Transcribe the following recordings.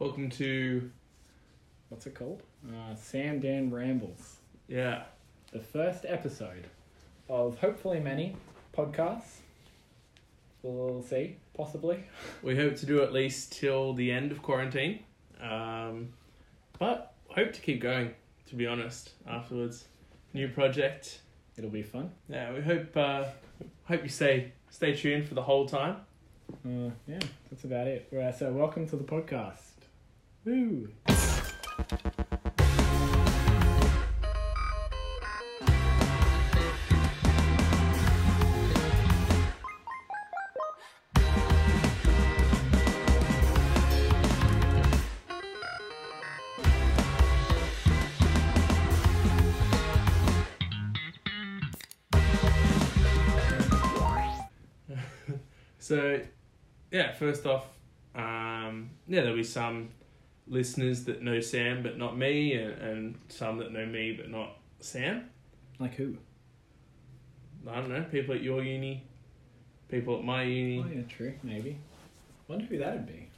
Welcome to what's it called? Uh, Sam Dan Rambles. yeah. The first episode of hopefully many podcasts. We'll see, possibly. We hope to do at least till the end of quarantine, um, but hope to keep going. To be honest, afterwards, new project. It'll be fun. Yeah, we hope uh, hope you stay stay tuned for the whole time. Uh, yeah, that's about it. Right, so welcome to the podcast. Woo! So, yeah, first off, um, yeah, there'll be some listeners that know Sam but not me, and, and some that know me but not Sam. Like who? I don't know, people at your uni, people at my uni. Oh yeah, true. Maybe. Wonder who that'd be.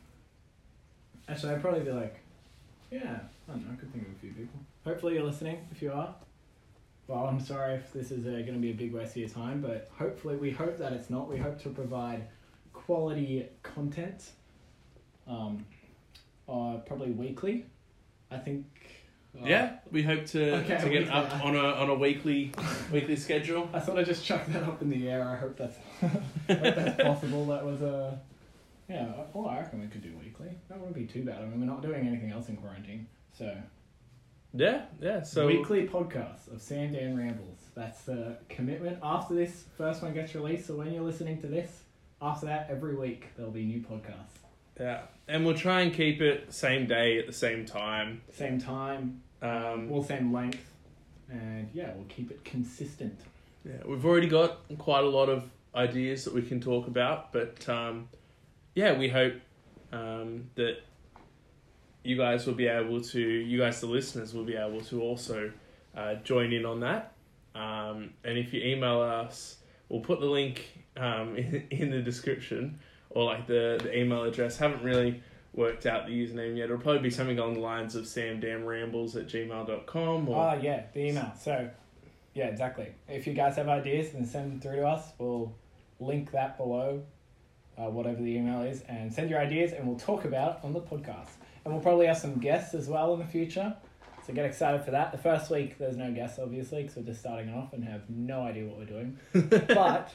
Actually, I'd probably be like, yeah, I don't know. I could think of a few people. Hopefully, you're listening. If you are, well, I'm sorry if this is uh, going to be a big waste of your time, but hopefully, we hope that it's not. We hope to provide quality content. Um, uh, probably weekly. I think. uh, Yeah, we hope to, Okay, to get up on a on a weekly weekly schedule. I thought I just chucked that up in the air. I hope that's, hope that's possible. That was a, yeah. Well, I reckon we could do weekly. That wouldn't be too bad. I mean, we're not doing anything else in quarantine, so Yeah, yeah. So weekly podcast of Sam Dan rambles. That's the commitment. After this first one gets released, so when you're listening to this, after that, every week there'll be new podcasts. Yeah, and we'll try and keep it same day at the same time. Same time, Um, all same length, and yeah, we'll keep it consistent. Yeah, we've already got quite a lot of ideas that we can talk about, but um, yeah, we hope um, that you guys will be able to, you guys, the listeners, will be able to also uh, join in on that. Um, and if you email us, we'll put the link um, in, in the description or like the, the email address. Haven't really worked out the username yet. It'll probably be something along the lines of samdanrambles at gmail.com or Oh yeah, the email. So, yeah, exactly. If you guys have ideas, then send them through to us. We'll link that below, uh, whatever the email is, and send your ideas, and we'll talk about it on the podcast. And we'll probably have some guests as well in the future. So get excited for that. The first week there's no guests, obviously, because we're just starting off and have no idea what we're doing. but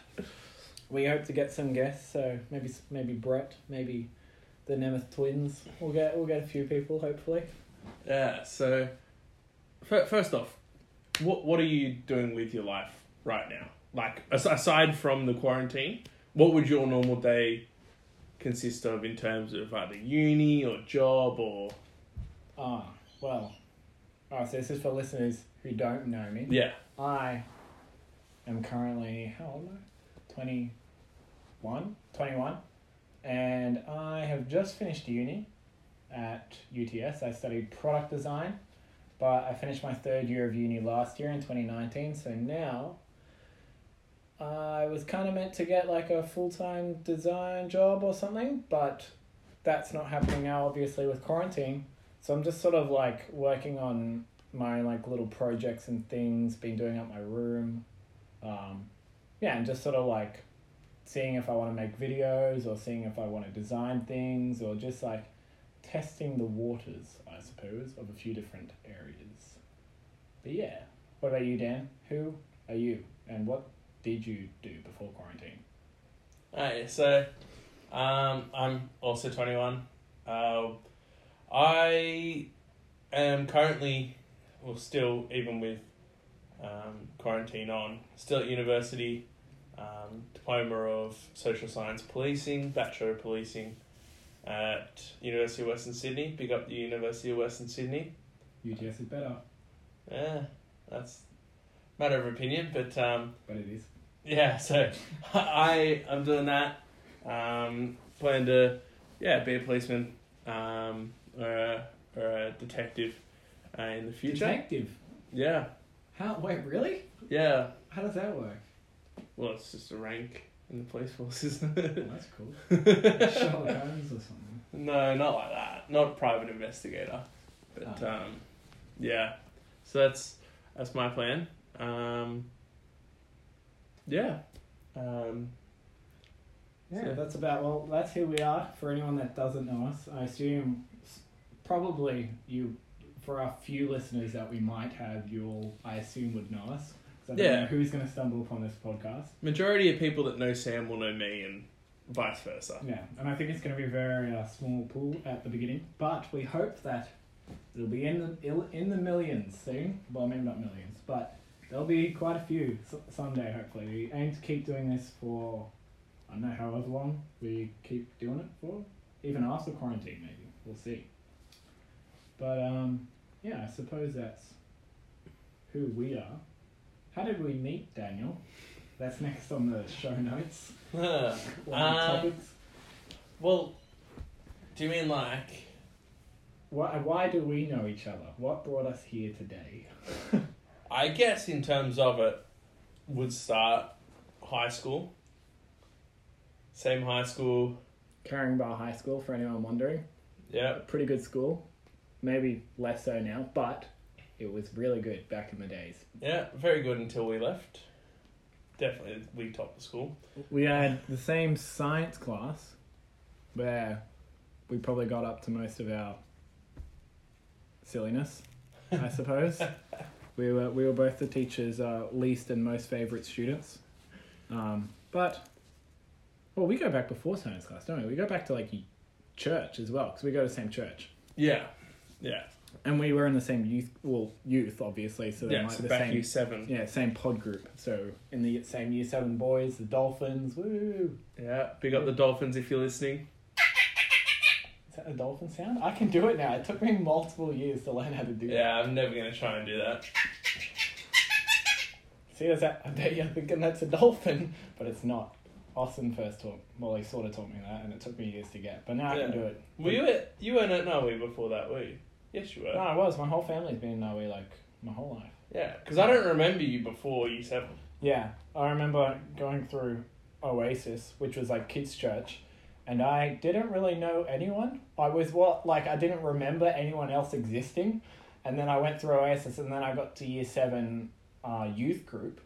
we hope to get some guests. So maybe maybe Brett, maybe the Nemeth twins. We'll get we'll get a few people hopefully. Yeah. So, fir- first off, what what are you doing with your life right now? Like as- aside from the quarantine, what would your normal day consist of in terms of either uni or job or Ah, well. Oh, so this is for listeners who don't know me. yeah I am currently, how old am I? 21? 21. And I have just finished uni at UTS. I studied product design, but I finished my third year of uni last year in 2019. So now I was kind of meant to get like a full time design job or something, but that's not happening now, obviously, with quarantine. So I'm just sort of like working on my like little projects and things, been doing up my room. Um, yeah, and just sort of like seeing if I want to make videos or seeing if I want to design things or just like testing the waters, I suppose, of a few different areas. But yeah, what about you, Dan? Who are you and what did you do before quarantine? Hey, so um, I'm also 21. Uh, I am currently, well, still, even with um, quarantine on, still at university, um, diploma of social science policing, bachelor of policing at University of Western Sydney. Big up the University of Western Sydney. UTS is better, Yeah, that's a matter of opinion, but um, but it is. yeah, so I I'm doing that. Um, plan to yeah be a policeman um, or, a, or a detective uh, in the future. Detective. Yeah, How? Wait, really? yeah. How does that work? Well, it's just a rank in the police force, isn't it? that's cool. Sherlock Holmes or something. No, not like that. Not a private investigator. But Oh. um, yeah. So that's that's my plan. Um, yeah. Um, Yeah, So- that's about well. That's who we are. For anyone that doesn't know us, I assume probably you, for our few listeners that we might have, you all I assume would know us. I don't Yeah. know who's going to stumble upon this podcast. majority of people that know Sam will know me, and vice versa. Yeah, and I think it's going to be a very uh, small pool at the beginning, but we hope that it'll be in the il- in the millions soon. Well, maybe not millions, but there'll be quite a few s- someday. Hopefully, we aim to keep doing this for I don't know however long we keep doing it for, even after quarantine. Maybe we'll see. But um, yeah, I suppose that's who we are. How did we meet, Daniel? That's next on the show notes. One Um, well, do you mean like? Why, why do we know each other? What brought us here today? I guess in terms of it, would start high school. Same high school. Caringbah High School, for anyone wondering. Yeah. Pretty good school. Maybe less so now, but it was really good back in the days. Yeah. Very good until we left. Definitely, we topped the school. We had the same science class where we probably got up to most of our silliness, I suppose. we were we were both the teacher's uh, least and most favorite students. Um, but well, we go back before science class, don't we? We go back to like church as well because we go to the same church. Yeah. Yeah. And we were in the same youth, well, youth obviously, so they Yeah. might So the back same, year seven. yeah, same pod group. So in the same year seven boys, the Dolphins, woo! Yeah. Big up the Dolphins if you're listening. Is that a dolphin sound? I can do it now. It took me multiple years to learn how to do that. Yeah, I'm never gonna try and do that. See, is that I bet you're thinking that's a dolphin, but it's not. Austin first taught, well, he sort of taught me that, and it took me years to get. But now I can do it. Were you at, you weren't at Noe before that, were you? Yes, you were. No, I was. My whole family's been that way, like my whole life. Yeah, because I don't remember you before year seven. Yeah, I remember going through Oasis, which was like kids' church, and I didn't really know anyone. I was what like I didn't remember anyone else existing, and then I went through Oasis, and then I got to year seven uh, youth group,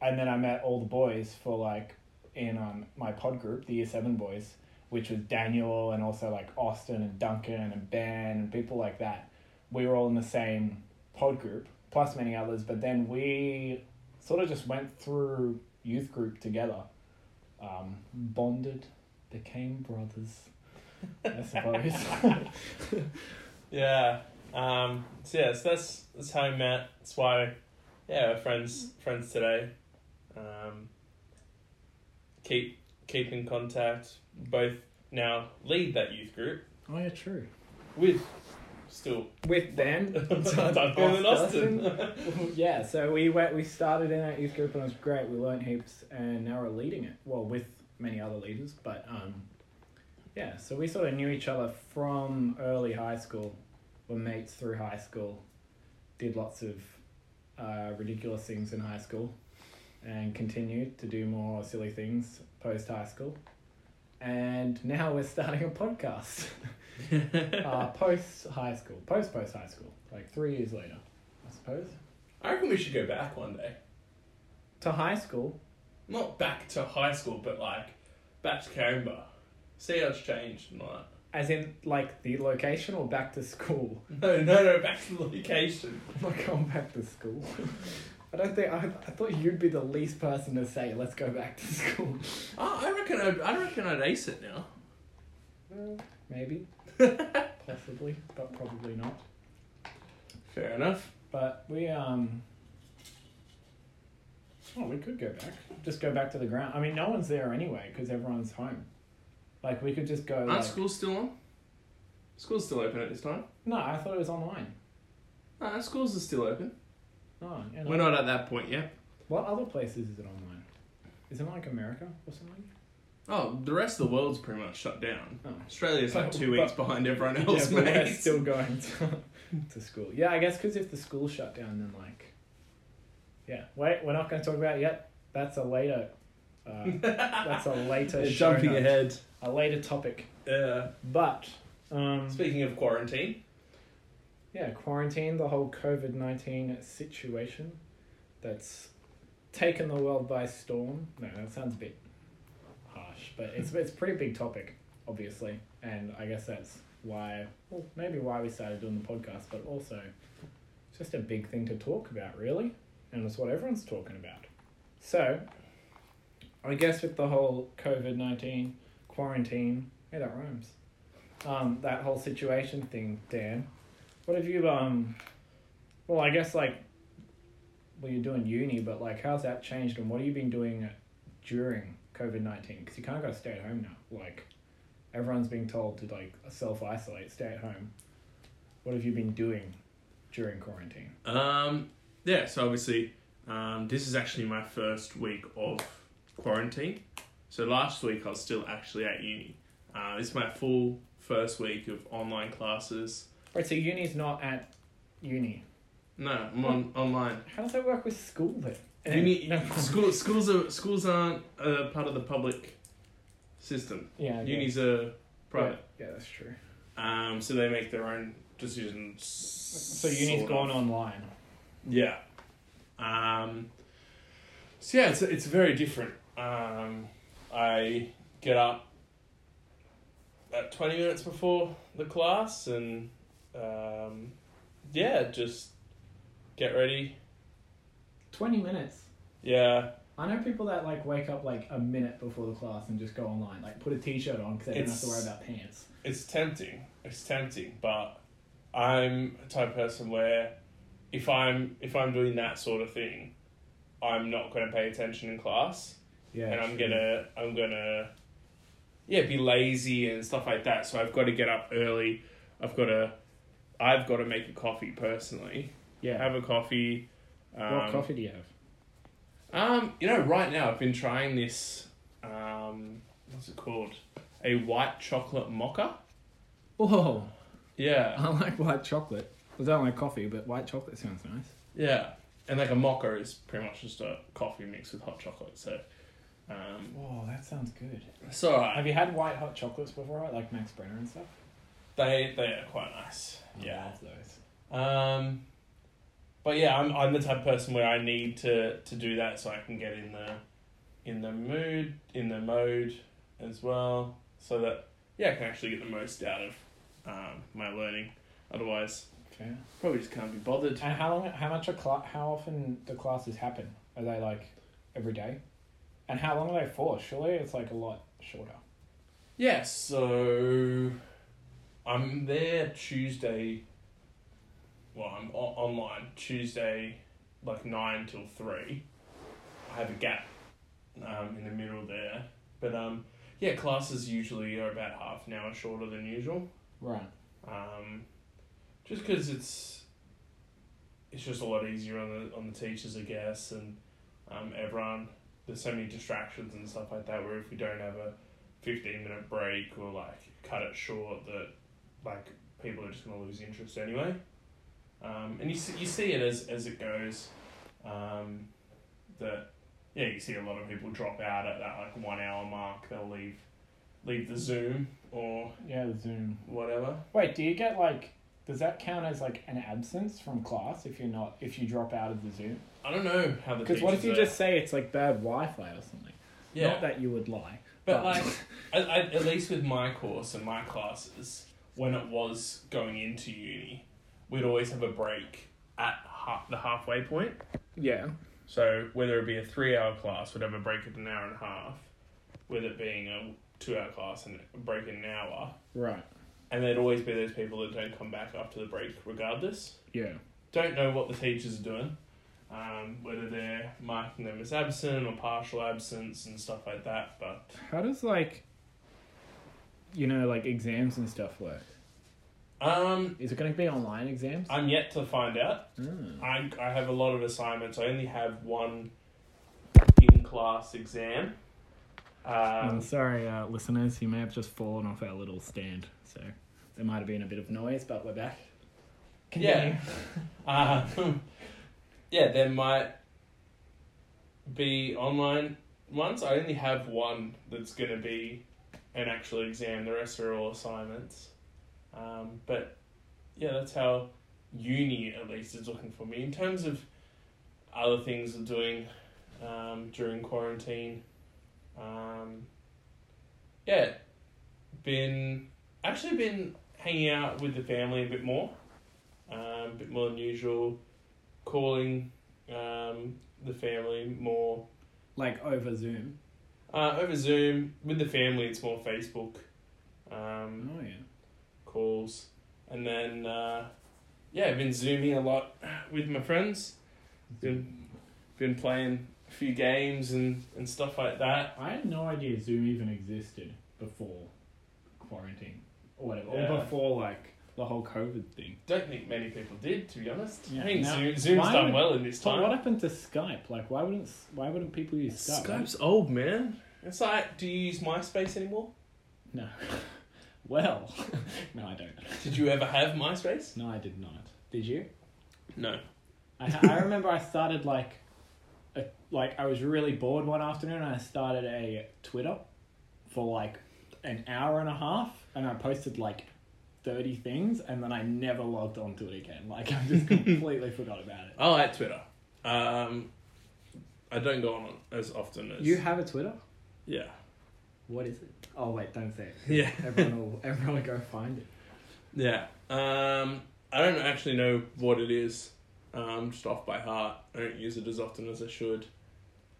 and then I met all the boys for like in um, my pod group, the year seven boys, which was Daniel and also like Austin and Duncan and Ben and people like that. We were all in the same pod group, plus many others, but then we sort of just went through youth group together, um, bonded, became brothers, I suppose. Yeah. Um. So yeah, so that's that's how we met. That's why, yeah, we're friends friends today. Um. Keep keep in contact. Both now lead that youth group oh yeah, true. with still With them, Duncan and Austin. yeah, so we went. We started in our youth group and it was great. We learned heaps, and now we're leading it. Well, with many other leaders, but um, yeah. So we sort of knew each other from early high school. Were mates through high school. Did lots of uh, ridiculous things in high school, and continued to do more silly things post high school. And now we're starting a podcast. uh, post high school, post post high school, like three years later, I suppose. I reckon we should go back one day. To high school, Not back to high school, but like back to Caringbah. See how it's changed and all that. as in like the location or back to school. No, no, no, back to the location. I'm not going back to school. I don't think I, I thought you'd be the least person to say let's go back to school. Oh, I reckon I'd, I reckon I'd ace it now. Maybe, possibly, but probably not. Fair enough. But we um. Oh, we could go back. Just go back to the ground. I mean, no one's there anyway because everyone's home. Like we could just go. Aren't Like, schools still on? School's still open at this time. no, I thought it was online. No, schools are still open. Oh, yeah, We're not at that point yet. What other places is it online? Is it like America or something? Oh, the rest of the world's pretty much shut down. Oh. Australia's like But- two but- weeks behind everyone Yeah, else, but we're mate. still going to, to school. Yeah, I guess because if the school shut down, then like, yeah. Wait, we're not going to talk about it yet. That's a later. Uh, that's a later. Show jumping note. ahead. a later topic. Yeah. But um, Speaking of quarantine, yeah, quarantine, the whole COVID nineteen situation that's taken the world by storm. No, that sounds a bit harsh, but it's it's a pretty big topic, obviously, and I guess that's why, well, maybe why we started doing the podcast, but also it's just a big thing to talk about, really, and it's what everyone's talking about. So, I guess with the whole COVID nineteen quarantine, hey, that rhymes. Um, that whole situation thing, Dan. What have you um? Well, I guess like, well, you're doing uni, but like, how's that changed, and what have you been doing during COVID nineteen? Because you can't go stay at home now. Like, everyone's being told to like self isolate, stay at home. What have you been doing during quarantine? um, yeah. So obviously, um, this is actually my first week of quarantine. So last week I was still actually at uni. Uh, this is my full first week of online classes. Right, so uni's not at uni. No, I'm on online. How does that work with school then? Uni, No. school, schools are schools aren't uh, part of the public system. Yeah. I guess. Unis are private. Yeah, yeah, that's true. Um, so they make their own decisions. So uni's sort gone of. online. Yeah. Um, so yeah, it's it's very different. Um, I get up at twenty minutes before the class and um, yeah, just get ready. Twenty minutes. Yeah, I know people that like wake up like a minute before the class and just go online, like put a t-shirt on because they don't have to worry about pants. it's tempting. It's tempting, but I'm a type of person where if I'm if I'm doing that sort of thing, I'm not going to pay attention in class. Yeah, and I'm true. gonna I'm gonna yeah be lazy and stuff like that. So I've got to get up early. I've got to I've got to make a coffee personally. yeah. Have a coffee. Um, what coffee do you have? Um, you know, right now I've been trying this. Um, what's it called? A white chocolate mocha. Oh, Yeah, I like white chocolate. I don't like coffee, but white chocolate sounds nice. yeah, and like a mocha is pretty much just a coffee mixed with hot chocolate. So, um, Oh, that sounds good. So. Have you had white hot chocolates before, like Max Brenner and stuff? They they are quite nice. I Yeah. love those. Um, but yeah, I'm I'm the type of person where I need to to do that so I can get in the in the mood in the mode as well, so that yeah I can actually get the most out of um, my learning. Otherwise, Fair. probably just can't be bothered. And how long? How much? A cla- How often do classes happen? Are they like every day? And how long are they for? Surely it's like a lot shorter. Yeah, so I'm there Tuesday. Well, I'm o- online Tuesday, like nine till three. I have a gap um, in the middle there, but um, yeah, classes usually are about half an hour shorter than usual. Right. Um, just because it's it's just a lot easier on the on the teachers, I guess, and um, everyone. There's so many distractions and stuff like that. Where if we don't have a fifteen minute break or like cut it short, that like people are just gonna lose interest anyway. Um, and you see, you see it as as it goes. Um, that yeah, you see a lot of people drop out at that like one hour mark. They'll leave leave the Zoom or Yeah, the Zoom. whatever. Wait, do you get like? Does that count as like an absence from class if you're not if you drop out of the Zoom? I don't know how the Because what if you are- just say it's like bad Wi-Fi or something? yeah, Not that you would lie. but like at, at, at least with my course and my classes, when it was going into uni, we'd always have a break at half, the halfway point. yeah. So whether it be a three-hour class, we'd have a break at an hour and a half. With it being a two-hour class and a break in an hour, Right. and there'd always be those people that don't come back after the break, regardless. Yeah. don't know what the teachers are doing, um, whether they're marking them as absent or partial absence and stuff like that. But How does like, you know, like exams and stuff work? um, Is it going to be online exams? I'm yet to find out. Hmm. I I have a lot of assignments. I only have one in class exam. I'm Um, sorry, uh, listeners. You may have just fallen off our little stand, so there might have been a bit of noise, but we're back. Yeah. uh, yeah, there might be online ones. I only have one that's going to be an actual exam. The rest are all assignments. Um, but yeah, that's how uni at least is looking for me in terms of other things I'm doing um, during quarantine. Um, yeah, been actually been hanging out with the family a bit more, um, a bit more than usual, calling um, the family more Like over Zoom. Uh, over Zoom. With the family, it's more Facebook um, Oh yeah. calls, and then uh, yeah, I've been zooming a lot with my friends. Been been playing a few games and, and stuff like that. I had no idea Zoom even existed before quarantine or whatever, Yeah. or before like the whole COVID thing. Don't think many people did, to be honest. Yeah. I think Now, Zoom, Zoom's done would- well in this time. what happened to Skype? Like, why wouldn't why wouldn't people use Skype? Skype's old, man. It's like, do you use MySpace anymore? No. well, no, I don't. Did you ever have MySpace? No, I did not. Did you? No. I, I remember I started like, a, like I was really bored one afternoon and I started a Twitter for like an hour and a half and I posted like thirty things and then I never logged onto it again. Like I just completely forgot about it. I like Twitter. Um, I don't go on as often as You have a Twitter? yeah, What is it? Oh wait, don't say it. yeah, Everyone will everyone will go find it. yeah. Um, I don't actually know what it is. Um, just off by heart. I don't use it as often as I should.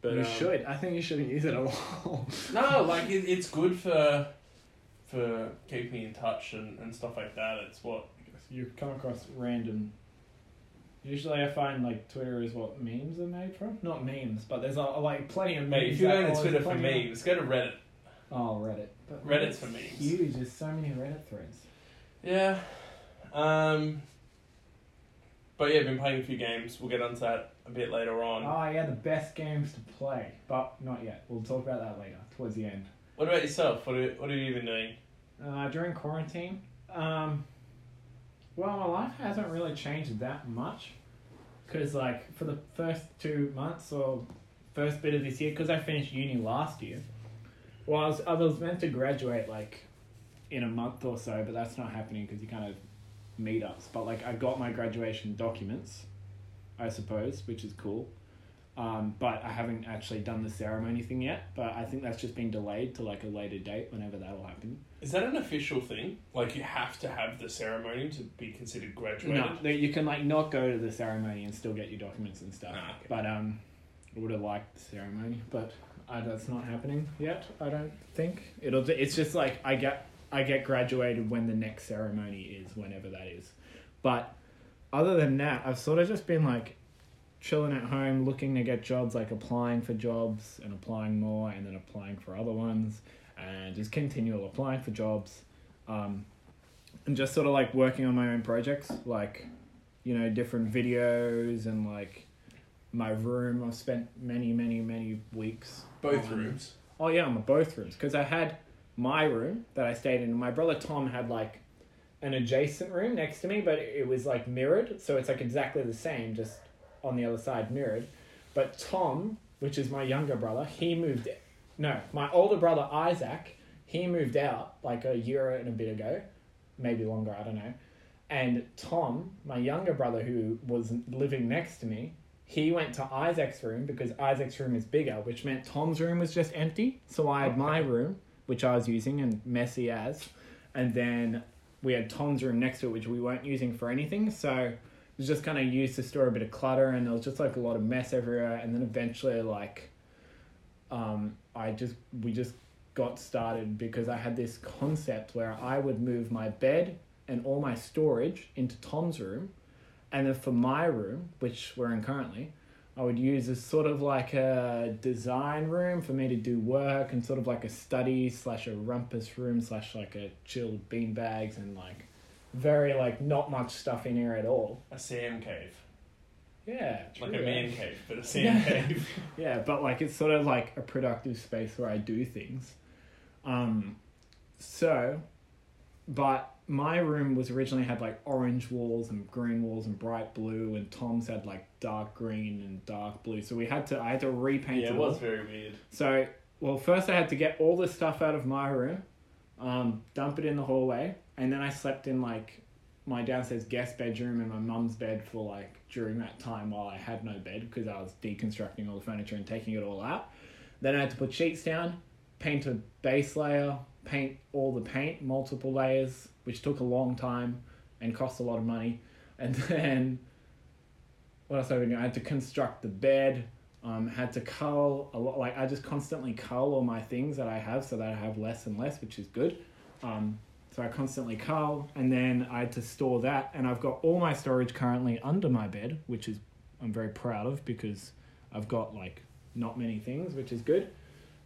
But you um, should. I think you shouldn't use it at all. No, like it, it's good for for keeping in touch and, and stuff like that. It's what you come across random. Usually, I find like Twitter is what memes are made from. Not memes, but there's a, like plenty of memes. mate. If you're going to Twitter for memes, go to Reddit. Oh, Reddit. But Reddit's for memes. Huge. There's so many Reddit threads. Yeah. Um. But yeah, been playing a few games. We'll get onto that a bit later on. Oh yeah, the best games to play, but not yet. We'll talk about that later, towards the end. What about yourself? What are, what have you been doing? Uh, during quarantine, um, well, my life hasn't really changed that much, because like for the first two months or first bit of this year, because I finished uni last year. I was, I was meant to graduate like in a month or so, but that's not happening because you kind of meet ups. But like I got my graduation documents, I suppose, which is cool. Um, but I haven't actually done the ceremony thing yet. But I think that's just been delayed to like a later date, whenever that'll happen. Is that an official thing? Like you have to have the ceremony to be considered graduated? No, you can like not go to the ceremony and still get your documents and stuff. Ah, okay. But um, I would have liked the ceremony, but uh, that's not happening yet. I don't think it'll. It's just like I get I get graduated when the next ceremony is, whenever that is. But other than that, I've sort of just been like chilling at home, looking to get jobs, like applying for jobs and applying more, and then applying for other ones, and just continual applying for jobs. Um, and just sort of like working on my own projects, like you know, different videos and like my room. I've spent many, many, many weeks. Both on- rooms. Oh yeah, on my both rooms because I had my room that I stayed in. and My brother Tom had like an adjacent room next to me, but it was like mirrored, so it's like exactly the same, just on the other side mirrored. But Tom, which is my younger brother, he moved. No, my older brother Isaac, he moved out like a year and a bit ago, maybe longer. I don't know. And Tom, my younger brother, who was living next to me, he went to Isaac's room because Isaac's room is bigger, which meant Tom's room was just empty. So I had my room, which I was using and messy as, and then we had Tom's room next to it, which we weren't using for anything. So was just kind of used to store a bit of clutter, and there was just like a lot of mess everywhere. And then eventually, like, um, I just we just got started because I had this concept where I would move my bed and all my storage into Tom's room, and then for my room, which we're in currently, I would use as sort of like a design room for me to do work and sort of like a study slash a rumpus room slash like a chilled bean bags and like very like not much stuff in here at all. A Sam cave. Yeah, Like a man cave, but a Sam Yeah. cave. Yeah, but like it's sort of like a productive space where I do things. Um, so, but my room was originally had like orange walls and green walls and bright blue, and Tom's had like dark green and dark blue. So we had to, I had to repaint yeah, it it all. was very weird. So, well, first I had to get all the stuff out of my room, um, dump it in the hallway, and then I slept in like my downstairs guest bedroom and my mum's bed for like during that time while I had no bed because I was deconstructing all the furniture and taking it all out. Then I had to put sheets down, paint a base layer, paint all the paint, multiple layers, which took a long time and cost a lot of money. And then what else I doing? I had to construct the bed. Um, had to cull a lot. Like I just constantly cull all my things that I have so that I have less and less, which is good. Um, so I constantly cull, and then I had to store that. And I've got all my storage currently under my bed, which is I'm very proud of because I've got like not many things, which is good.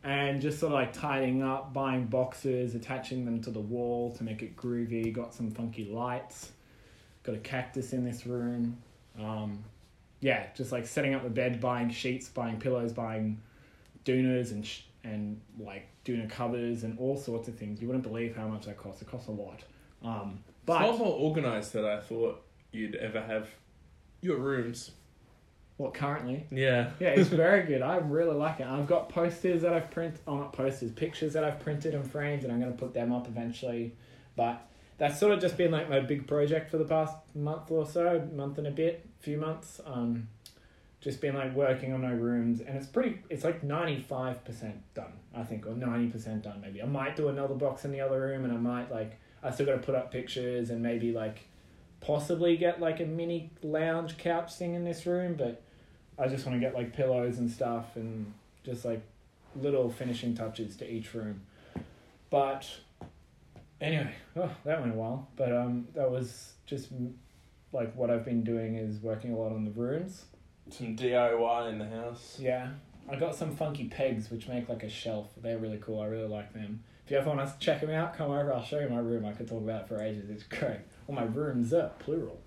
And just sort of like tidying up, buying boxes, attaching them to the wall to make it groovy. Got some funky lights. Got a cactus in this room. Um, yeah, just like setting up the bed, buying sheets, buying pillows, buying doonas and sh- and like doona covers and all sorts of things. You wouldn't believe how much that costs. It costs a lot. Um, it's a lot more organized than I thought you'd ever have your rooms. what currently? Yeah. Yeah, it's very good. I really like it. I've got posters that I've printed. Oh, not posters, pictures that I've printed and framed, and I'm going to put them up eventually. But that's sort of just been like my big project for the past month or so, month and a bit, few months. Um, just been like working on my rooms, and it's pretty. It's like ninety five percent done, I think, or ninety percent done. Maybe I might do another box in the other room, and I might like. I still got to put up pictures and maybe like, possibly get like a mini lounge couch thing in this room, but. I just want to get like pillows and stuff and just like little finishing touches to each room. But anyway, oh, that went a while. But um, that was just like what I've been doing is working a lot on the rooms. Some DIY in the house. Yeah, I got some funky pegs which make like a shelf. They're really cool. I really like them. If you ever want to check them out, come over. I'll show you my room. I could talk about it for ages. It's great. Well, my rooms are plural.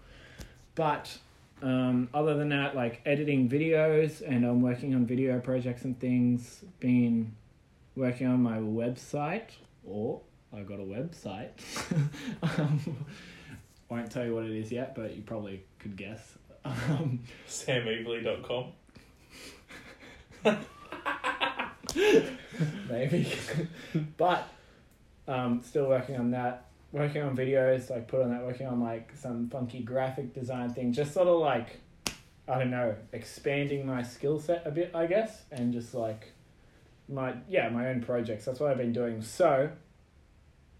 But um, other than that, like editing videos, and I'm working on video projects and things. Been working on my website, or I got a website. um, won't tell you what it is yet, but you probably could guess. Um, SamEagley.com. maybe. but um, still working on that. Working on videos, like put on that. Working on like some funky graphic design thing. Just sort of like, I don't know, expanding my skill set a bit, I guess, and just like my yeah my own projects. That's what I've been doing. So,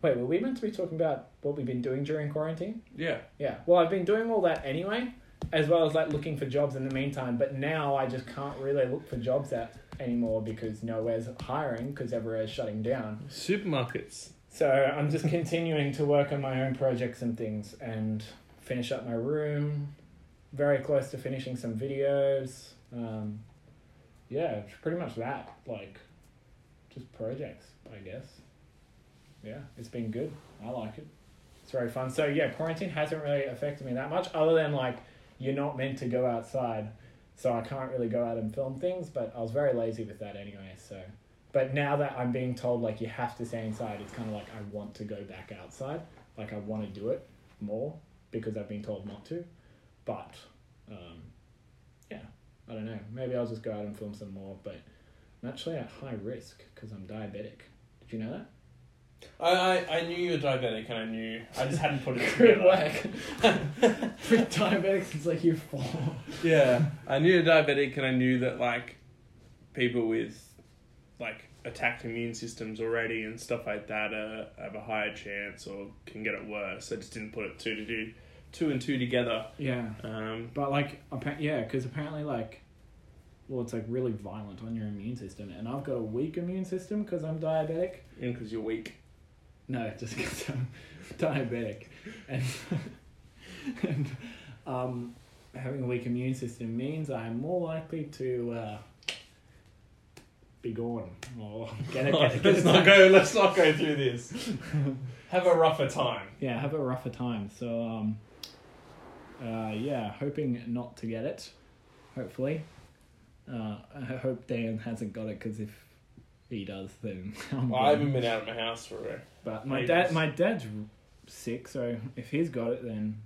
wait, were we meant to be talking about what we've been doing during quarantine? Yeah. Yeah. Well, I've been doing all that anyway, as well as like looking for jobs in the meantime. But now I just can't really look for jobs at anymore because nowhere's hiring because everywhere's shutting down. Supermarkets. So I'm just continuing to work on my own projects and things and finish up my room. Very close to finishing some videos. Um, yeah, it's pretty much that. Like, just projects, I guess. Yeah, it's been good. I like it. It's very fun. So yeah, quarantine hasn't really affected me that much, other than like you're not meant to go outside, so I can't really go out and film things. But I was very lazy with that anyway. So, but now that I'm being told like you have to stay inside, it's kind of like I want to go back outside. Like I want to do it more because I've been told not to. But um, yeah, I don't know. Maybe I'll just go out and film some more. But I'm actually at high risk because I'm diabetic. Did you know that? I, I, I knew you were diabetic and I knew. I just hadn't put it Good together. work. Been diabetic since like year four. Yeah. I knew you were diabetic and I knew that, like, people with, like, attacked immune systems already and stuff like that uh, have a higher chance or can get it worse. I just didn't put it two to do two and two together. Yeah, Um, but like, appa- yeah, because apparently like, well, it's like really violent on your immune system, and I've got a weak immune system because I'm diabetic. and because you're weak. No, just because I'm diabetic, and and um, having a weak immune system means I'm more likely to uh, be gone or get a, get a, get let's not go. Let's not go through this. Have a rougher time. yeah, have a rougher time. So, um, uh, yeah, hoping not to get it. Hopefully, uh, I hope Dan hasn't got it because if he does, then I'm Well, I haven't been out of my house for a But my dad, my dad's sick, so if he's got it, then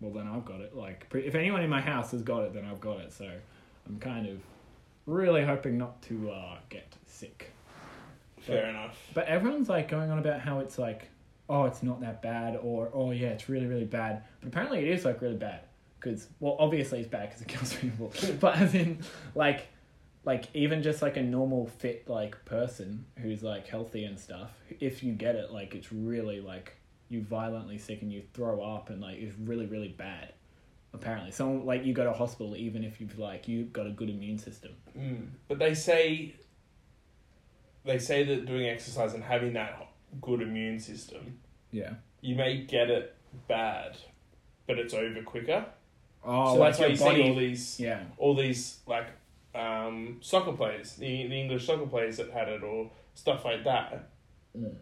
well, then I've got it. Like, if anyone in my house has got it, then I've got it. So, I'm kind of really hoping not to uh, get sick. Fair enough. But everyone's like going on about how it's like, oh, it's not that bad, or oh yeah, it's really really bad. But apparently it is like really bad because well, obviously it's bad because it kills people. but as in like, like even just like a normal fit like person who's like healthy and stuff, if you get it, like it's really like you violently sick and you throw up and like it's really really bad. Apparently, someone like you go to hospital even if you've like you've got a good immune system. Mm. But they say they say that doing exercise and having that good immune system, Yeah. you may get it bad, but it's over quicker. Oh, so like that's why you see all these Yeah. all these like um, soccer players, the the English soccer players that had it or stuff like that, Mm.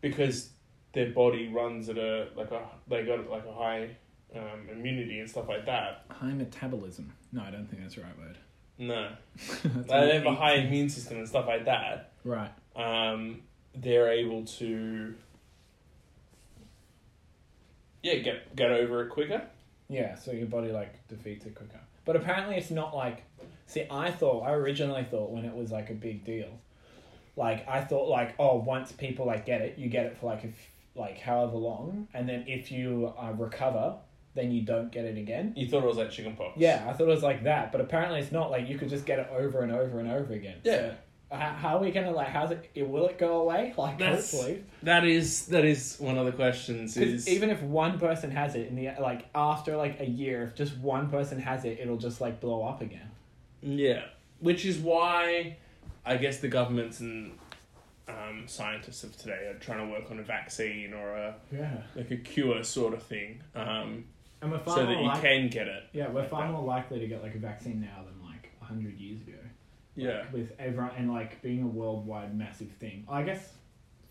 because their body runs at a like a they got like a high um, immunity and stuff like that. High metabolism. No, I don't think that's the right word. No, they have a high immune system and stuff like that. Right. um, they're able to yeah get get over it quicker. Yeah, so your body like defeats it quicker. But apparently it's not like see I thought I originally thought when it was like a big deal. Like I thought like oh once people like get it, you get it for like if like however long and then if you uh, recover, then you don't get it again. You thought it was like chickenpox. Yeah, I thought it was like that, but apparently it's not like you could just get it over and over and over again. Yeah. So, how, how are we gonna like? How's it? Will it go away? Like That's- hopefully. that is that is one of the questions. Is even if one person has it in the like after like a year, if just one person has it, it'll just like blow up again. Yeah, which is why I guess the governments and um, scientists of today are trying to work on a vaccine or a Yeah, like a cure sort of thing, um, and we're far so that you like- can get it. Yeah, we're like far that. more likely to get like a vaccine now than like hundred years ago. Yeah, with everyone and like being a worldwide massive thing. I guess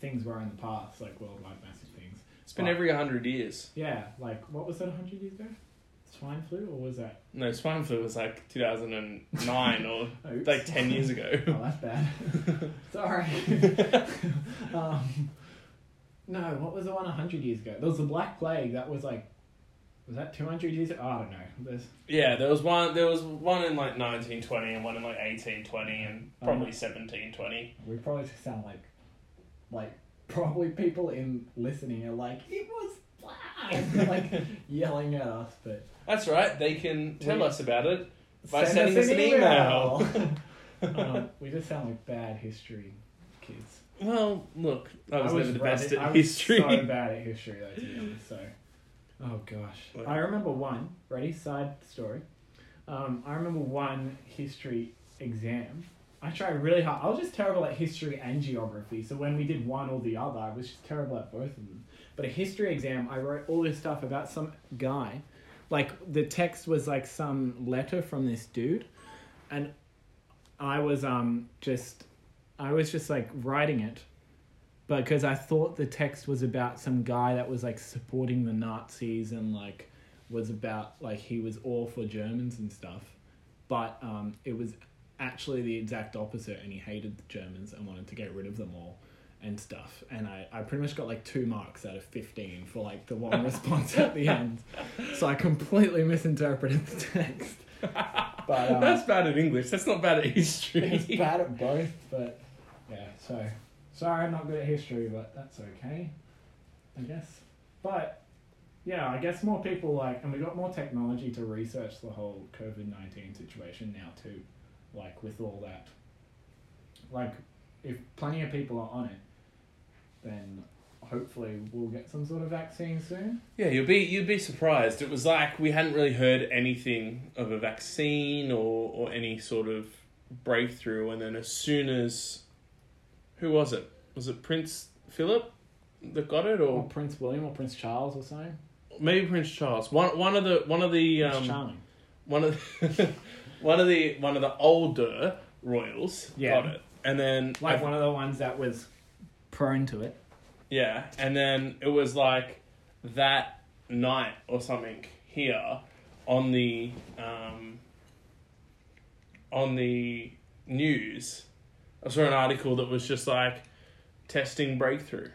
things were in the past like worldwide massive things. it's been every hundred years. Yeah, like what was that hundred years ago? Swine flu or was that? No, swine flu was like two thousand and nine or Oops. like ten years ago. Oh, that's bad. Sorry. um, no, what was the one 100 years ago? There was the Black Plague. That was like, was that 200 years ago? Oh, I don't know. There's, Yeah, there was one. There was one in like nineteen twenty and one in like eighteen twenty and probably seventeen twenty. we probably sound like, like, probably people in listening are like, it was like yelling at us, but That's right. They can tell We- us about it. By send sending us an email. um, we just sound like bad history kids. Well, look, I was, never the best at I was so bad at history, though, to be honest. So, oh gosh, Well- I remember one. Ready? Side story. Um, I remember one history exam. I tried really hard. I was just terrible at history and geography. So when we did one or the other, I was just terrible at both of them. But a history exam, I wrote all this stuff about some guy. Like the text was like some letter from this dude, and I was um just I was just like writing it. Because I thought the text was about some guy that was like supporting the Nazis and like was about like he was all for Germans and stuff, but um, it was actually the exact opposite, and he hated the Germans and wanted to get rid of them all and stuff. And I, I pretty much got like two marks out of fifteen for like the one response at the end, so I completely misinterpreted the text. But um, That's bad at English. That's not bad at history. it's bad at both, but yeah. So sorry, I'm not good at history, but that's okay, I guess. But yeah, I guess more people like, and we got more technology to research the whole COVID nineteen situation now too, like with all that. Like, if plenty of people are on it, then hopefully we'll get some sort of vaccine soon. Yeah, you'll be you'd be surprised. It was like we hadn't really heard anything of a vaccine or or any sort of breakthrough, and then as soon as who was it? Was it Prince Philip that got it, Or or Prince William or Prince Charles or something. maybe Prince Charles? One one of the one of the Prince um, one of the, one of the one of the older royals Yeah. got it, and then Like one of the ones that was prone to it. Yeah, and then it was like that night or something here on the um, on the news. I saw an article that was just like testing breakthrough.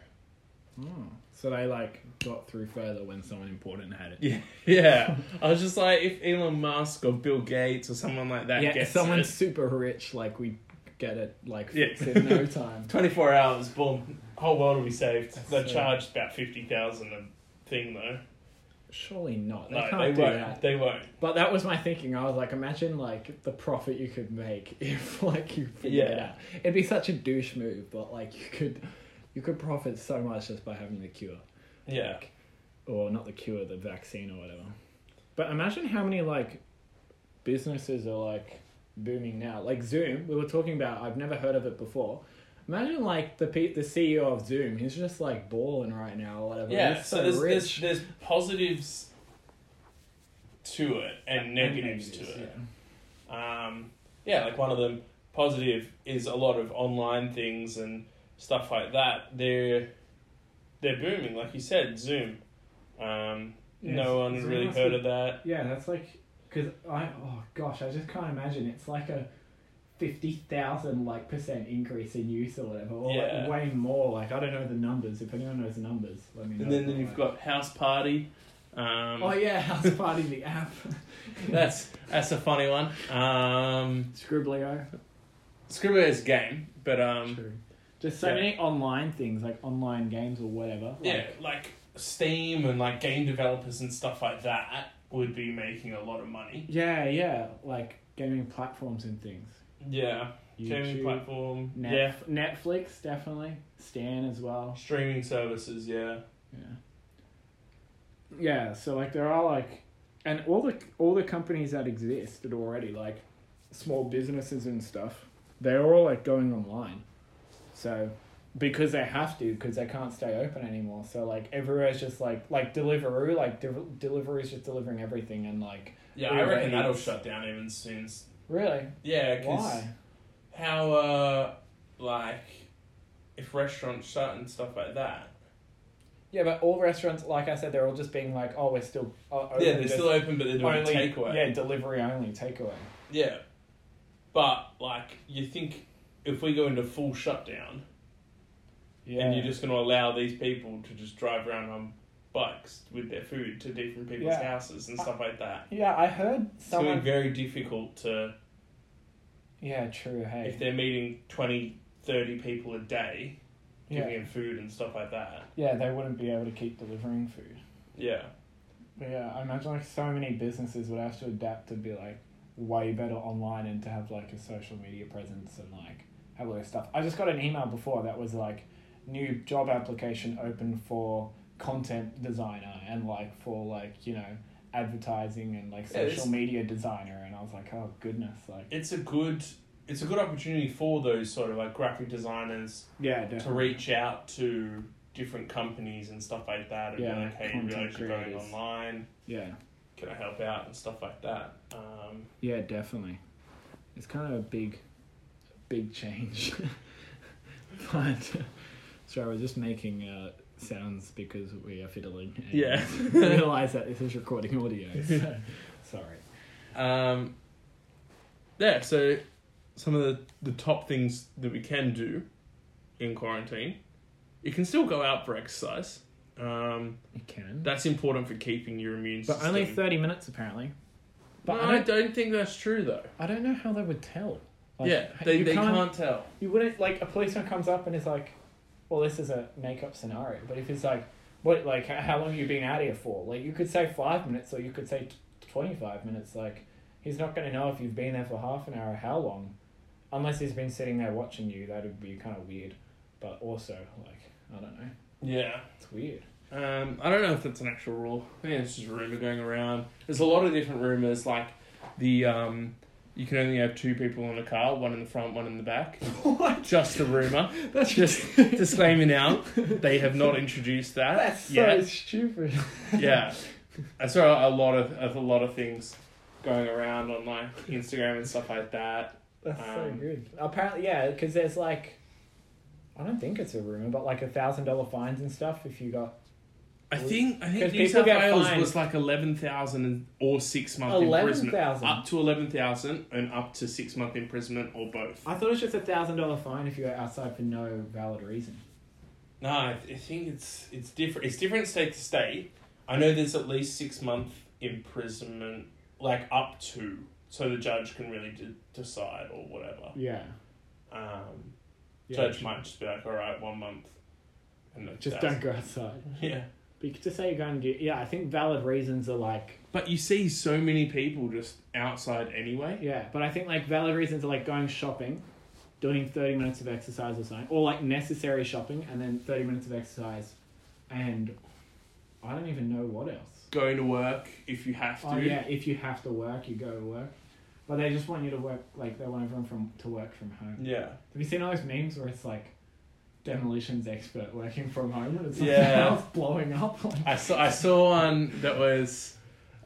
Oh. So they like got through further when someone important had it. Yeah, yeah. I was just like, if Elon Musk or Bill Gates or someone like that yeah, gets someone it, super rich, like we get it like Yeah. fixed in no time. Twenty four hours, boom, whole world will be saved. That's They charged about fifty thousand a thing though. Surely not. They no, can't they won't. that. They won't. But that was my thinking. I was like, imagine like the profit you could make if like you figured it Yeah. out. It'd be such a douche move, but like you could, you could profit so much just by having the cure, Yeah. or not the cure, the vaccine or whatever. But imagine how many like businesses are like booming now. Like Zoom, we were talking about. I've never heard of it before. Imagine like the P- the CEO of Zoom. He's just like balling right now or whatever. Yeah, He's so, so, there's, rich. there's there's positives to it and And negatives, to it. yeah. Um, yeah, like one of them positive is a lot of online things and stuff like that. They're they're booming, like you said, Zoom. Um, Yes, no one Zoom really heard be- of that. Yeah, that's like because I oh gosh, I just can't imagine it's like a fifty thousand like percent increase in use or whatever, or Yeah. like way more. Like I don't know the numbers. If anyone knows the numbers, let me know. And then, then you've like- got House Party. Um, oh yeah, House Party the app. that's that's a funny one. Um, Scribblio. Scribble is game, but um, True. Just so yeah. many online things like online games or whatever. yeah, Like, like Steam and like game developers and stuff like that would be making a lot of money. yeah, yeah, like gaming platforms and things. Yeah, gaming YouTube, platform. Net- Yeah, Netflix definitely. Stan as well. streaming services. Yeah, Yeah. Yeah, so like there are like and all the all the companies that existed already, like small businesses and stuff, they're all like going online. So because they have to, because they can't stay open anymore. So like everywhere's just like like Deliveroo, like Del- Deliveroo is just delivering everything and like yeah. I reckon that'll shut down even soon. really Yeah, because why? how uh like if restaurants shut and stuff like that. Yeah, but all restaurants, like I said, they're all just being like, oh, we're still uh, open, yeah, they're still open, but they're doing only takeaway. yeah delivery only takeaway. Yeah. But like you think if we go into full shutdown Yeah, and you're just going to allow these people to just drive around on bikes with their food to different people's Yeah. houses and stuff like that. yeah. I heard It's someone be very difficult to Yeah, true. Hey, if they're meeting 20, 30 people a day, yeah, giving them food and stuff like that. yeah, they wouldn't be able to keep delivering food. Yeah. But yeah, I imagine like so many businesses would have to adapt to be like way better online and to have like a social media presence and like have all this stuff. I just got an email before that was like new job application open for content designer and like for like you know advertising and like Yeah, social media designer and I was like oh goodness like It's a good it's a good opportunity for those sort of like graphic designers yeah to reach out to different companies and stuff like that and Yeah, be like, hey, you realize you're going online, yeah can I help out and stuff like that. Um, Yeah, definitely. It's kind of a big, big change. but sorry, we're just making uh, sounds because we are fiddling. And Yeah. realize that this is recording audio. So sorry. um, yeah, so some of the, the top things that we can do in quarantine, you can still go out for exercise. Um, You can, that's important for keeping your immune but system. only thirty minutes apparently. But no, I don't think that's true though. I don't know how they would tell. Like, yeah, they, you they can't, tell. You wouldn't like a policeman comes up and is like, "Well, this is a make-up scenario." But if it's like, "What? Like, how long have you been out here for?" Like, you could say five minutes, or you could say t- twenty-five minutes. Like, he's not going to know if you've been there for half an hour or how long, unless he's been sitting there watching you. That would be kind of weird. But also, like, I don't know. Yeah. It's weird. Um, I don't know if that's an actual rule. I think it's just a rumor going around. There's a lot of different rumors, like the um, you can only have two people in a car, one in the front, one in the back. what? Just a rumor. That's Just disclaimer now, they have not introduced that That's so yet. stupid. Yeah, I saw a lot of, of a lot of things going around on like Instagram and stuff like that. That's so Um, good. Apparently, yeah, because there's like, I don't think it's a rumor, but like a thousand dollar fines and stuff if you got I think I think 'Cause New people South get Wales fined. was like eleven thousand or six month imprisonment. Up to eleven thousand and up to six month imprisonment or both. I thought it was just a thousand dollar fine if you were outside for no valid reason. No, I, I think it's it's different. It's different state to state. I know there's at least six month imprisonment, like up to, so the judge can really de- decide or whatever. Yeah. Um, Yeah, just- might just be like, all right, one month. And Just that's- don't go outside. Yeah. But you could just say you're going to do. Yeah, I think valid reasons are like. But you see so many people just outside anyway. Yeah, but I think like valid reasons are like going shopping, doing 30 minutes of exercise or something, or like necessary shopping and then 30 minutes of exercise. And I don't even know what else. Going to work if you have to. Oh, yeah, if you have to work, you go to work. But they just want you to work, like, they want everyone from to work from home. Yeah. Have you seen all those memes where it's like demolitions expert working from home and it's like Yeah. house blowing up? Like, I saw I saw one that was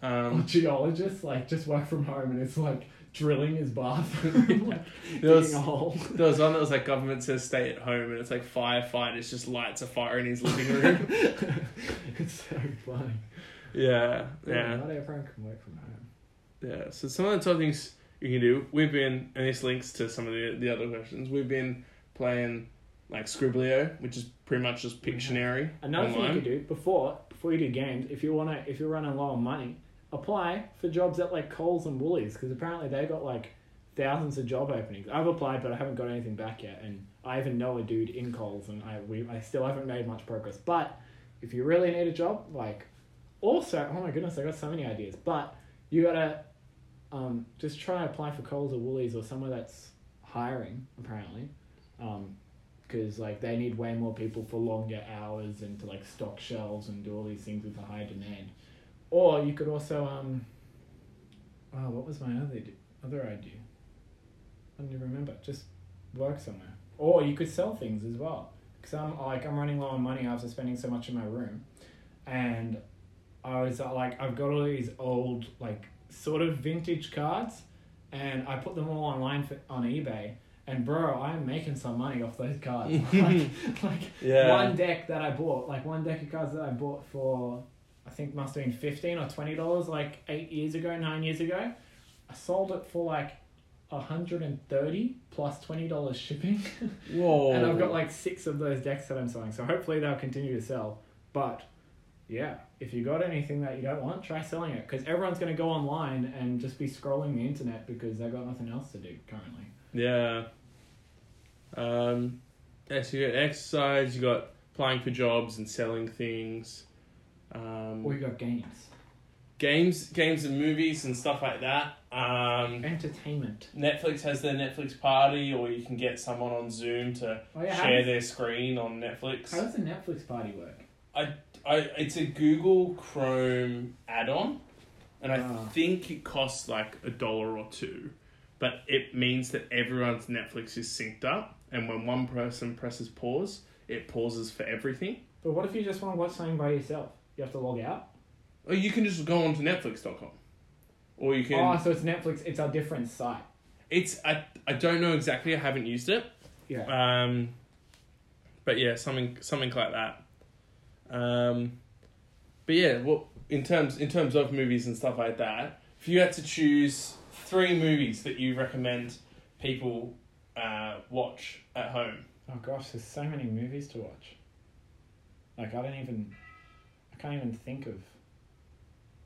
um, geologists, like, just work from home and it's like drilling his bathroom, like, there digging was a hole. there was one that was like government says stay at home and it's like firefighters just lights a fire in his living room. it's so funny. yeah, yeah, Not everyone can work from home. yeah. So some of the top things you can do. We've been and this links to some of the the other questions. We've been playing like Scribblio, which is pretty much just Pictionary Another thing you could do before before you do games, if you wanna if you're running low on money, apply for jobs at like Coles and Woolies because apparently they got like thousands of job openings. I've applied, but I haven't got anything back yet, and I even know a dude in Coles, and I we I still haven't made much progress. But if you really need a job, like also, oh my goodness, I got so many ideas. But you gotta um, just try and apply for Coles or Woolies or somewhere that's hiring apparently, because like they need way more people for longer hours and to like stock shelves and do all these things with a high demand. Or you could also um. Oh, what was my other other idea? I don't remember. Just work somewhere. Or you could sell things as well. Because I'm like I'm running low on money after spending so much in my room, and I was uh, like I've got all these old like sort of vintage cards, and I put them all online for, on eBay. And bro, I'm making some money off those cards. like, like Yeah. one deck that I bought, like one deck of cards that I bought for, I think must have been fifteen or twenty dollars, like eight years ago, nine years ago. I sold it for like hundred and thirty plus twenty dollars shipping, Whoa. and I've got like six of those decks that I'm selling. So hopefully they'll continue to sell. But yeah, if you got anything that you don't want, try selling it because everyone's going to go online and just be scrolling the internet because they've got nothing else to do currently. Yeah. Um, yeah, so you got exercise, you got applying for jobs and selling things. Um, Or you got games, games, games and movies and stuff like that. Um, entertainment. Netflix has their Netflix party, or you can get someone on Zoom to Oh yeah, share does, their screen on Netflix. how does the Netflix party work? I, I, it's a Google Chrome add-on, and I Ah. think it costs like a dollar or two, but it means that everyone's Netflix is synced up, and when one person presses pause, it pauses for everything. But what if you just want to watch something by yourself? You have to log out. Or you can just go on to Netflix.com, or you can. Oh, so it's Netflix. It's a different site. It's I I don't know exactly. I haven't used it. Yeah. Um, but yeah, something something like that. Um, but yeah, well, in terms in terms of movies and stuff like that, if you had to choose three movies that you recommend people uh, watch at home, oh gosh, there's so many movies to watch. Like I don't even, I can't even think of.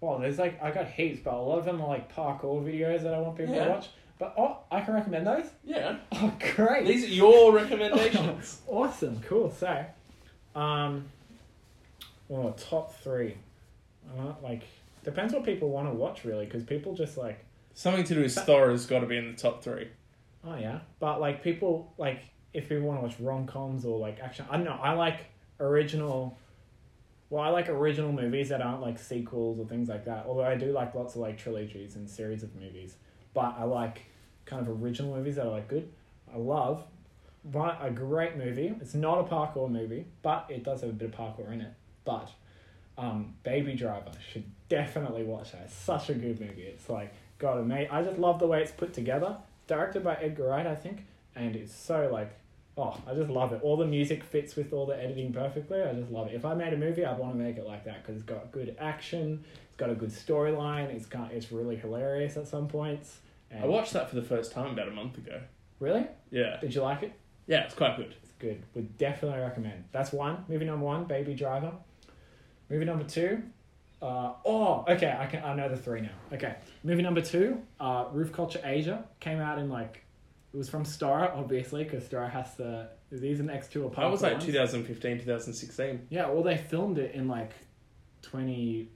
Well, there's like I got heaps, but a lot of them are like parkour videos that I want people Yeah. to watch. But oh, I can recommend those. yeah, Oh, great! these are your recommendations. awesome, cool. So, um, well, top three. Uh, like depends what people want to watch really, because people just like Something to do with Thor has got to be in the top three. Oh yeah, but like people like if people want to watch rom coms or like action, I don't know. I like original. Well, I like original movies that aren't like sequels or things like that. Although I do like lots of like trilogies and series of movies, but I like kind of original movies that are like good. I love one a great movie. It's not a parkour movie, but it does have a bit of parkour in it. But um, Baby Driver should definitely watch that. It's such a good movie. It's like God, mate. I just love the way it's put together. Directed by Edgar Wright, I think, and it's so like, oh, I just love it. All the music fits with all the editing perfectly. I just love it. If I made a movie, I'd want to make it like that because it's got good action. It's got a good storyline. It's got it's really hilarious at some points. And I watched that for the first time about a month ago. Really? Yeah, Did you like it? yeah, it's quite good. It's good. Would definitely recommend. That's one. Movie number one, Baby Driver. Movie number two. Uh, oh, okay. I can. I know the three now. Okay. Movie number two. Uh, Roof Culture Asia came out in like It was from Storror obviously, because Storror has the these are next to a That was like ones. 2015, 2016. Yeah, well, they filmed it in like twenty.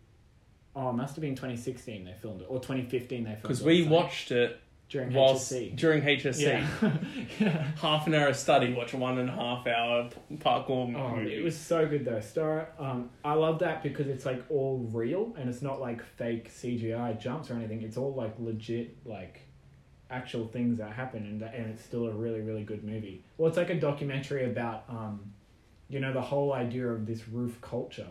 Oh, it must have been twenty sixteen. They filmed it, or twenty fifteen. They filmed it. Because we watched it during whilst HSC. during HSC. Yeah. yeah. Half an hour of study, watch a one and a half hour parkour Oh, movie. it was so good though. Storror, um, I love that because it's like all real and it's not like fake CGI jumps or anything. It's all like legit, like actual things that happen, and and it's still a really really good movie. Well, it's like a documentary about, um, you know, the whole idea of this roof culture,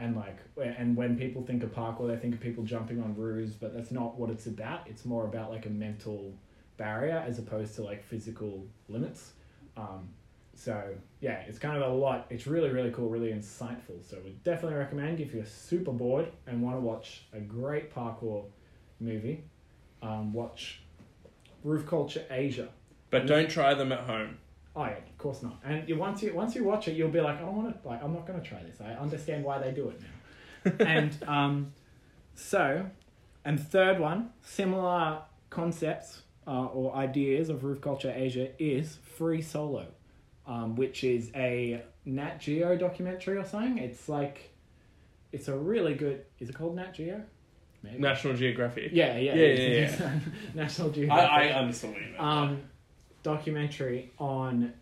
and like and when people think of parkour, they think of people jumping on roofs, but that's not what it's about. It's more about like a mental barrier as opposed to like physical limits. Um, so yeah, it's kind of a lot. It's really really cool, really insightful. So we definitely recommend if you're super bored and want to watch a great parkour movie, um, watch Roof Culture Asia. but don't try them at home. Oh yeah, of course not. And you once you once you watch it, you'll be like, I don't want to like, I'm not going to try this. I understand why they do it now. and um, so, and third one, similar concepts uh, or ideas of Roof Culture Asia is Free Solo, um, which is a Nat Geo documentary or something. It's like, it's a really good. Is it called Nat Geo? Maybe. National Geographic. Yeah, yeah, Yeah, it yeah, is. National I, Geographic I understand what you meant. um, documentary on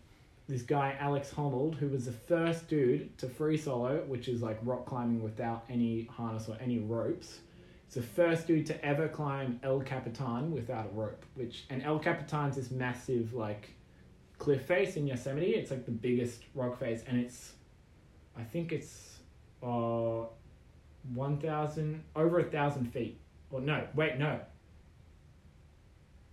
this guy Alex Honnold, who was the first dude to free solo, which is like rock climbing without any harness or any ropes. It's the first dude to ever climb El Capitan without a rope. Which and El Capitan's this massive like cliff face in Yosemite. It's like the biggest rock face, and it's, I think it's, uh, one thousand over a thousand feet. Or no, wait, no.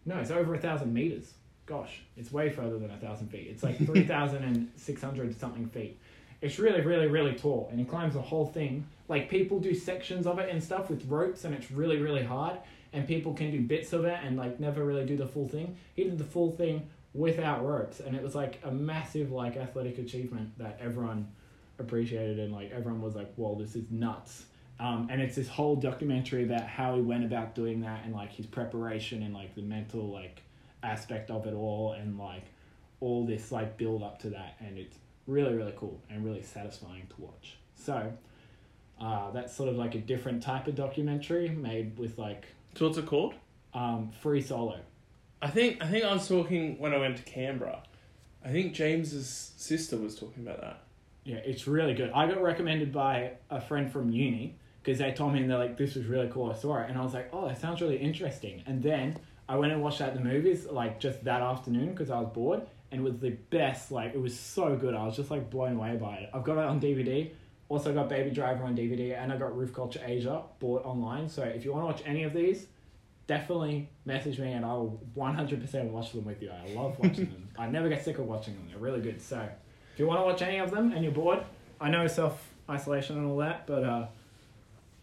No, it's over a thousand meters. Gosh, it's way further than a thousand feet. It's like three thousand and six hundred something feet. It's really, really, really tall, and he climbs the whole thing. Like people do sections of it and stuff with ropes, and it's really, really hard. And people can do bits of it and like never really do the full thing. He did the full thing without ropes, and it was like a massive like athletic achievement that everyone appreciated, and like everyone was like, "Whoa, this is nuts." Um, and it's this whole documentary about how he went about doing that and like his preparation and like the mental like aspect of it all and like all this like build up to that and it's really really cool and really satisfying to watch so uh, that's sort of like a different type of documentary made with like so what's it called? um, free solo I think I think I was talking when I went to Canberra. I think James's sister was talking about that. yeah it's really good i got recommended by a friend from uni because they told me and they're like this was really cool i saw it and i was like oh that sounds really interesting and then i went and watched that at the movies like just that afternoon because i was bored and it was the best like it was so good. I was just like blown away by it. I've got it on dvd also got baby driver on dvd and i got roof culture asia bought online. So if you want to watch any of these definitely message me and i'll 100% watch them with you. I love watching them. I never get sick of watching them. They're really good. So if you want to watch any of them and you're bored i know self isolation and all that but uh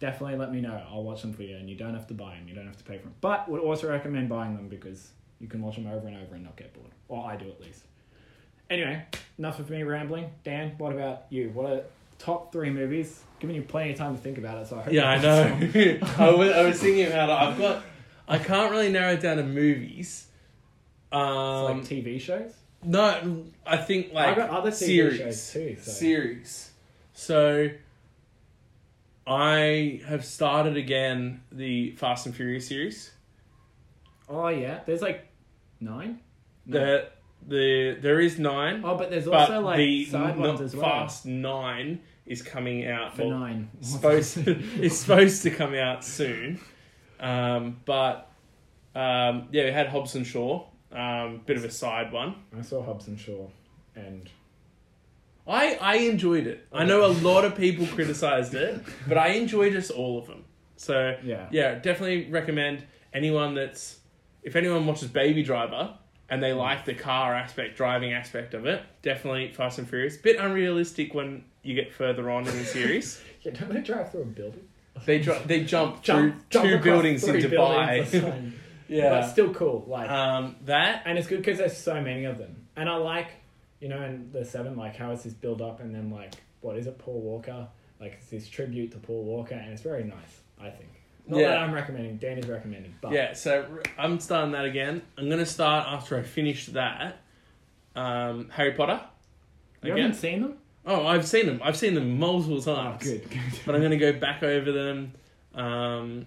definitely let me know i'll watch them for you and you don't have to buy them you don't have to pay for them but would also recommend buying them because you can watch them over and over and not get bored or i do at least anyway enough of me rambling dan what about you what are top three movies giving you plenty of time to think about it so i hope Yeah, I know. I was I was thinking about it. I've got I can't really narrow it down to movies. it's Um, like tv shows no, I think like i got other tv series. shows too so. series. So I have started again the Fast and Furious series. oh yeah there's like nine No. The the there is nine, oh but there's but also like the side n- ones as well Fast Nine is coming out. for well, nine supposed it's supposed to come out soon, um, but um, yeah, we had Hobbs & Shaw, um, bit of a side one. i saw hobbs & shaw and I I enjoyed it. I know a lot of people criticized it, but I enjoyed just all of them. So yeah yeah, definitely recommend anyone that's if anyone watches Baby Driver and they like the car aspect, driving aspect of it, definitely Fast and Furious. Bit unrealistic when you get further on in the series. Yeah, don't they drive through a building? they dr- they jump, Jump, through jump two across buildings in three buildings, that's Dubai. fine. but yeah, still cool. Like, um, that and it's good because there's so many of them. And I like, you know, in the seven, like how it's this build up, and then like what is it, Paul Walker? Like it's this tribute to Paul Walker, and it's very nice. I think. Not Yeah. that I'm recommending. Dan is recommending, but Yeah, so I'm starting that again. I'm gonna start after I finish that. Um, Harry Potter. you Again. haven't seen them. Oh, I've seen them. I've seen them multiple Oh, times. good, good. But I'm gonna go back over them. Um,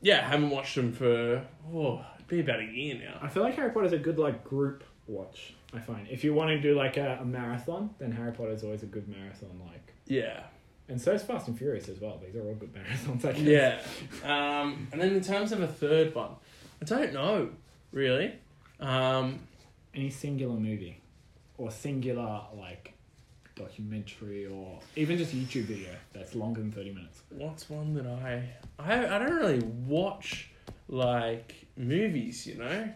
yeah, I haven't watched them for oh, it'd be about a year now. I feel like Harry Potter's a good like group watch. I find if you want to do like a, a marathon, then Harry Potter is always a good marathon. Like, Yeah, and so is Fast and Furious as well. These are all good marathons. I guess. yeah. Um, and then in terms of a third one, I don't know really. Um, Any singular movie, or singular like documentary, or even just YouTube video that's longer than thirty minutes. what's one that I I I don't really watch like movies, you know.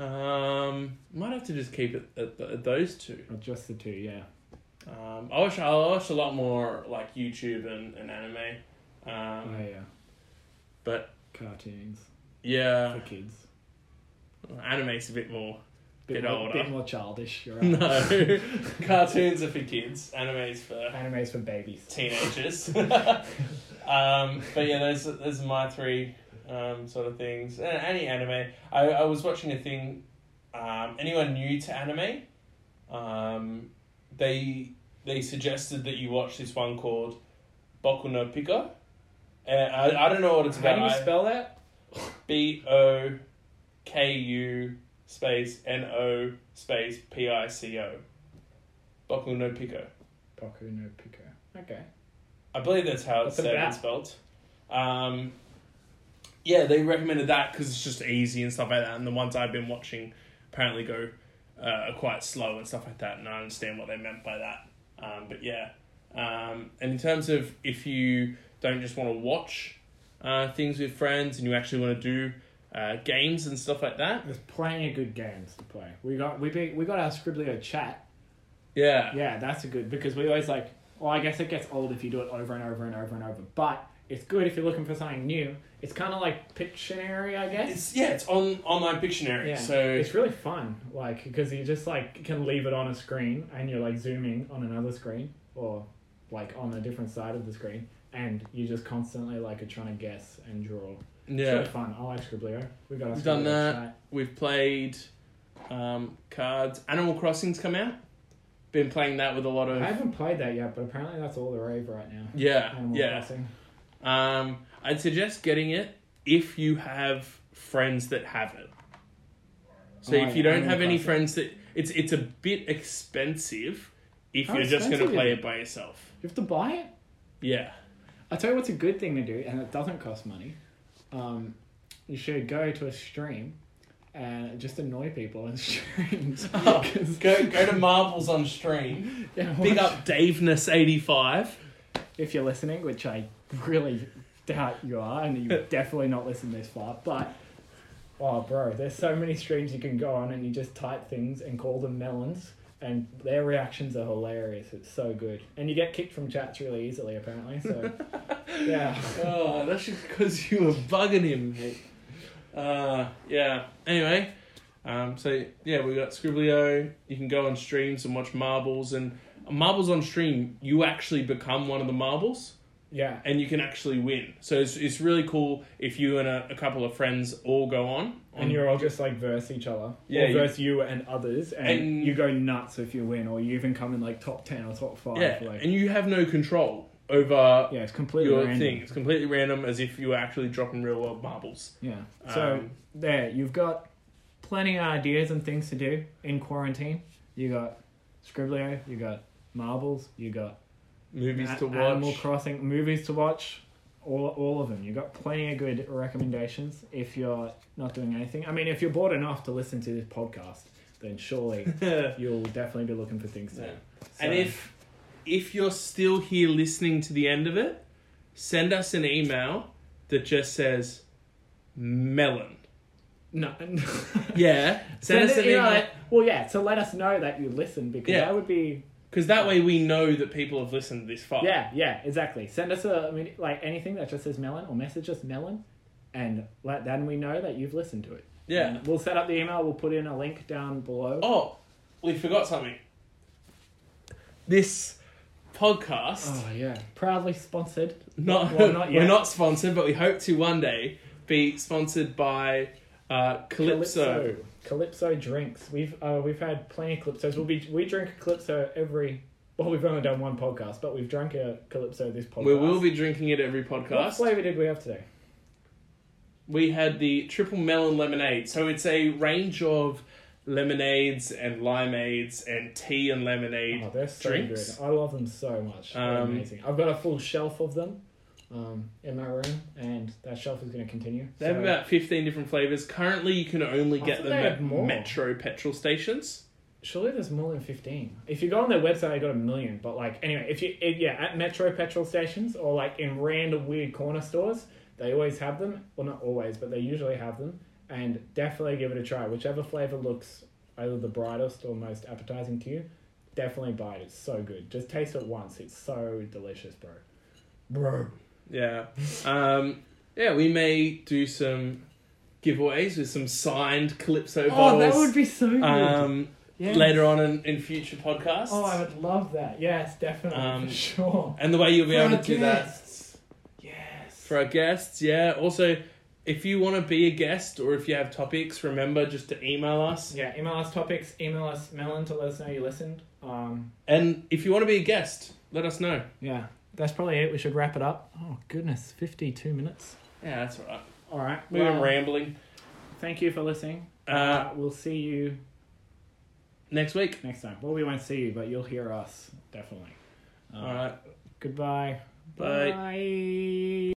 Um, might have to just keep it at, th at those two. Or just the two, yeah. Um, I watch I watch a lot more like YouTube and, and anime. Oh Um, yeah. but Cartoons yeah, for kids. anime's a bit more. Bit, Bit more, older. bit more childish. You're right. No, cartoons are for kids. Anime's for Animes for babies. teenagers. um, but yeah, those those are my three um, sort of things. Uh, Any anime. I, I was watching a thing. Um, anyone new to anime? Um, they they suggested that you watch this one called Boku no Pico. Uh, I, I don't know what it's about. How do you spell that? B O K U space N O space P I C O. Boku no Pico. Boku no Pico. Okay. I believe that's how What's it's said and spelled. Um, yeah, they recommended that because it's just easy and stuff like that. And the ones I've been watching apparently go uh, are quite slow and stuff like that. And I understand what they meant by that. Um, but yeah. Um, and in terms of if you don't just want to watch uh, things with friends and you actually want to do uh, games and stuff like that, There's plenty of good games to play. We got we be, we got our Scriblio chat. yeah, Yeah, that's a good because we always like. Well, I guess it gets old if you do it over and over and over and over. But it's good if you're looking for something new. It's kind of like Pictionary, I guess. it's yeah, it's on online Pictionary. yeah, So it's really fun. Like because you just like can leave it on a screen and you're like zooming on another screen or like on a different side of the screen and you just constantly like are trying to guess and draw. It's yeah, really fun. I like Scriblio. We got we've done that. chat. We've played um, cards. Animal Crossing's come out. Been playing that with a lot of I haven't played that yet, but apparently that's all the rave right now. yeah, Animal yeah. Crossing. Um, I'd suggest getting it if you have friends that have it. So Oh, if you don't have any Crossing. friends that it's it's a bit expensive if How you're just going to play is it by yourself. You have to buy it. Yeah. I'll tell you what's a good thing to do, and it doesn't cost money. Um, you should go to a stream and just annoy people in streams. Oh, 'Cause- go go to Marbles on stream. yeah, Big watch- up Daveness eighty five. If you're listening, which I really doubt you are, and you definitely not listen this far. But oh, bro, there's so many streams you can go on, and you just type things and call them melons, and their reactions are hilarious. It's so good, and you get kicked from chats really easily, apparently. So yeah, Oh, that's just because you were bugging him. Mate. Uh, yeah. Anyway, um, so yeah, we got Scriblio. You can go on streams and watch marbles, and marbles on stream, you actually become one of the marbles, yeah. and you can actually win. So it's it's really cool if you and a, a couple of friends all go on, And you're all just like verse each other, Yeah, or you- verse you and others, and, And- you go nuts if you win, or you even come in like top ten or top five. yeah, like, and you have no control over yeah, it's completely your random. thing. It's completely random, as if you were actually dropping real world marbles. Yeah. So Um, there, you've got plenty of ideas and things to do in quarantine. You got Scriblio, you got marbles, you got Movies A- to watch. Animal Crossing, movies to watch. All, all of them. You got plenty of good recommendations if you're not doing anything. I mean, if you're bored enough to listen to this podcast, then surely you'll definitely be looking for things to do. And if if you're still here listening to the end of it, send us an email that just says melon. no, Yeah, send, us it, an you know, email like- well, yeah, to let us know that you listen because Yeah. that would be because that way we know that people have listened this far. Yeah, yeah, exactly. Send us a I mean, like anything that just says melon or message us melon, and let then we know that you've listened to it. yeah. And we'll set up the email. We'll put in a link down below. Oh, we forgot something. This podcast. Oh yeah, proudly sponsored. not, well, not we're not sponsored, but we hope to one day be sponsored by uh, Calypso. Calypso drinks. We've uh, we've had plenty of Calypsos. We'll be we drink a Calypso every. Well, we've only done one podcast, but we've drunk a Calypso this podcast. We will be drinking it every podcast. What flavor did we have today? we had the triple melon lemonade. So it's a range of lemonades and limeades and tea and lemonade. Oh, they're so drinks. good. I love them so much. They're Um, amazing. I've got a full shelf of them um, in my room, and that shelf is going to continue. They have So- about 15 different flavors. Currently, you can only I get thought them they at more. Metro petrol stations. Surely there's more than 15. If you go on their website, they got a million. But, like, anyway, if you, if, yeah, at Metro petrol stations or, like, in random weird corner stores, they always have them. Well, not always, but they usually have them. And definitely give it a try. Whichever flavor looks either the brightest or most appetizing to you, definitely buy it. It's so good. Just taste it once. It's so delicious, bro. Bro. Yeah. Um, yeah, we may do some giveaways with some signed Calypso Oh, bottles that would be so good. um, Yeah. later on in, in future podcasts. Oh, I would love that. Yes, definitely. Um, for sure. and the way you'll be For able to do that. Yes. for our guests, yeah. Also, if you want to be a guest or if you have topics, remember just to email us. Yeah, email us topics, email us Melon to let us know you listened. Um, And if you want to be a guest, let us know. yeah, that's probably it. We should wrap it up. Oh, goodness, 52 minutes. Yeah, that's all right. All right. We've been rambling. thank you for listening. Uh, Uh, we'll see you next week. next time. Well, we won't see you, but you'll hear us, definitely. Uh, All right. Goodbye. Bye. Bye.